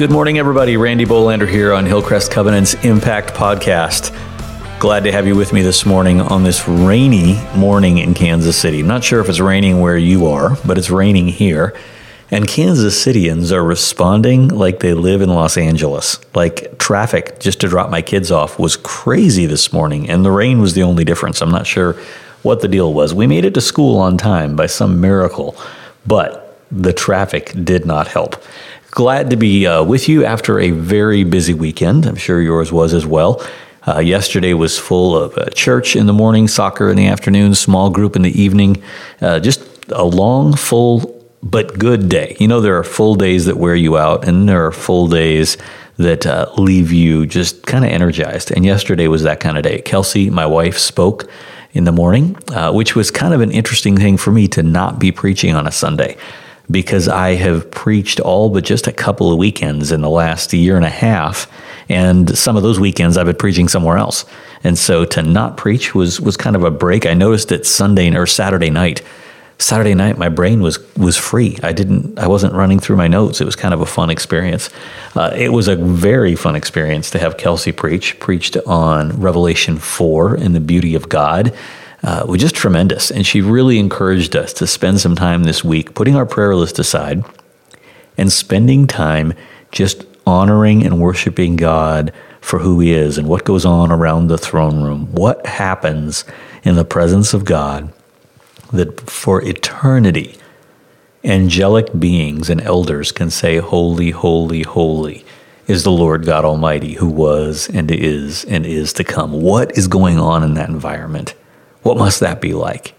Good morning, everybody. Randy Bohlender here on Hillcrest Covenant's Impact Podcast. Glad to have you with me this morning on this rainy morning in Kansas City. I'm not sure if it's raining where you are, but it's raining here. And Kansas Cityans are responding like they live in Los Angeles. Like traffic just to drop my kids off was crazy this morning, and the rain was the only difference. I'm not sure what the deal was. We made it to school on time by some miracle, but the traffic did not help. Glad to be uh, with you after a very busy weekend. I'm sure yours was as well. Uh, yesterday was full of uh, church in the morning, soccer in the afternoon, small group in the evening. Uh, just a long, full, but good day. You know, there are full days that wear you out, and there are full days that uh, leave you just kind of energized. And yesterday was that kind of day. Kelsey, my wife, spoke in the morning, uh, which was kind of an interesting thing for me to not be preaching on a Sunday because I have preached all but just a couple of weekends in the last year and a half. And some of those weekends I've been preaching somewhere else. And so to not preach was, was kind of a break. I noticed that Sunday or Saturday night, Saturday night, my brain was was free. I didn't, I wasn't running through my notes. It was kind of a fun experience. Uh, it was a very fun experience to have Kelsey preach. Preached on Revelation four and the beauty of God uh, was just tremendous. And she really encouraged us to spend some time this week putting our prayer list aside and spending time just honoring and worshiping God for who He is and what goes on around the throne room. What happens in the presence of God that for eternity, angelic beings and elders can say, Holy, holy, holy is the Lord God Almighty who was and is and is to come. What is going on in that environment? What must that be like?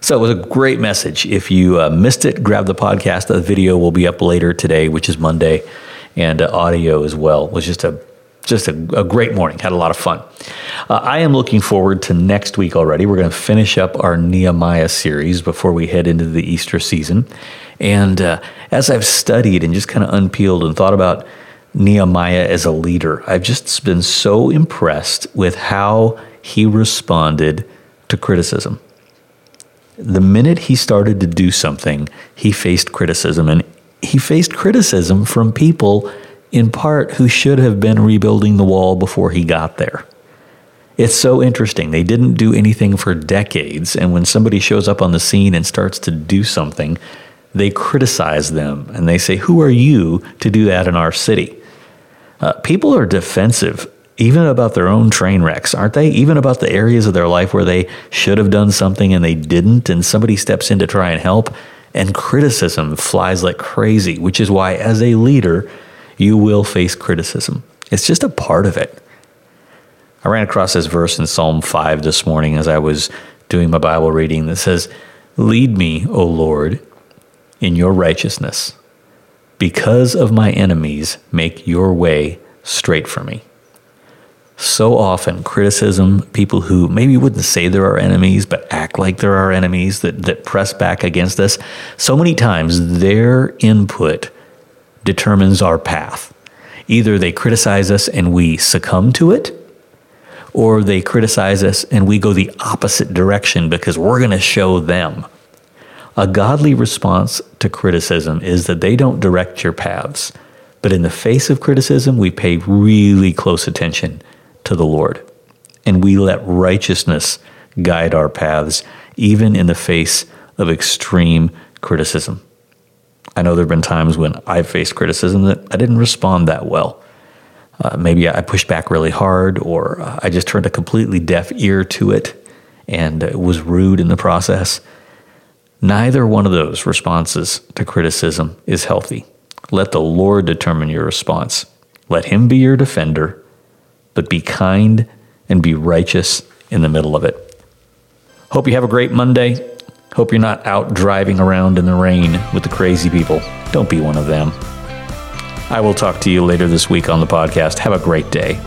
So it was a great message. If you uh, missed it, grab the podcast. The video will be up later today, which is Monday, and uh, audio as well. It was just a just a, a, great morning. Had a lot of fun. Uh, I am looking forward to next week already. We're going to finish up our Nehemiah series before we head into the Easter season. And uh, as I've studied and just kind of unpeeled and thought about Nehemiah as a leader, I've just been so impressed with how he responded to criticism. The minute he started to do something, he faced criticism, and he faced criticism from people in part who should have been rebuilding the wall before he got there. It's so interesting. They didn't do anything for decades, and when somebody shows up on the scene and starts to do something, they criticize them and they say, Who are you to do that in our city? Uh, people are defensive even about their own train wrecks, aren't they? Even about the areas of their life where they should have done something and they didn't, and somebody steps in to try and help, and criticism flies like crazy, which is why, as a leader, you will face criticism. It's just a part of it. I ran across this verse in Psalm 5 this morning as I was doing my Bible reading that says, Lead me, O Lord, in your righteousness. Because of my enemies, make your way straight for me so often criticism, people who maybe wouldn't say they're our enemies, but act like they're our enemies, that, that press back against us, so many times their input determines our path. Either they criticize us and we succumb to it, or they criticize us and we go the opposite direction because we're going to show them. A godly response to criticism is that they don't direct your paths, but in the face of criticism, we pay really close attention to the Lord. And we let righteousness guide our paths, even in the face of extreme criticism. I know there have been times when I've faced criticism that I didn't respond that well. Uh, maybe I pushed back really hard, or uh, I just turned a completely deaf ear to it and was rude in the process. Neither one of those responses to criticism is healthy. Let the Lord determine your response. Let Him be your defender but be kind and be righteous in the middle of it. Hope you have a great Monday. Hope you're not out driving around in the rain with the crazy people. Don't be one of them. I will talk to you later this week on the podcast. Have a great day.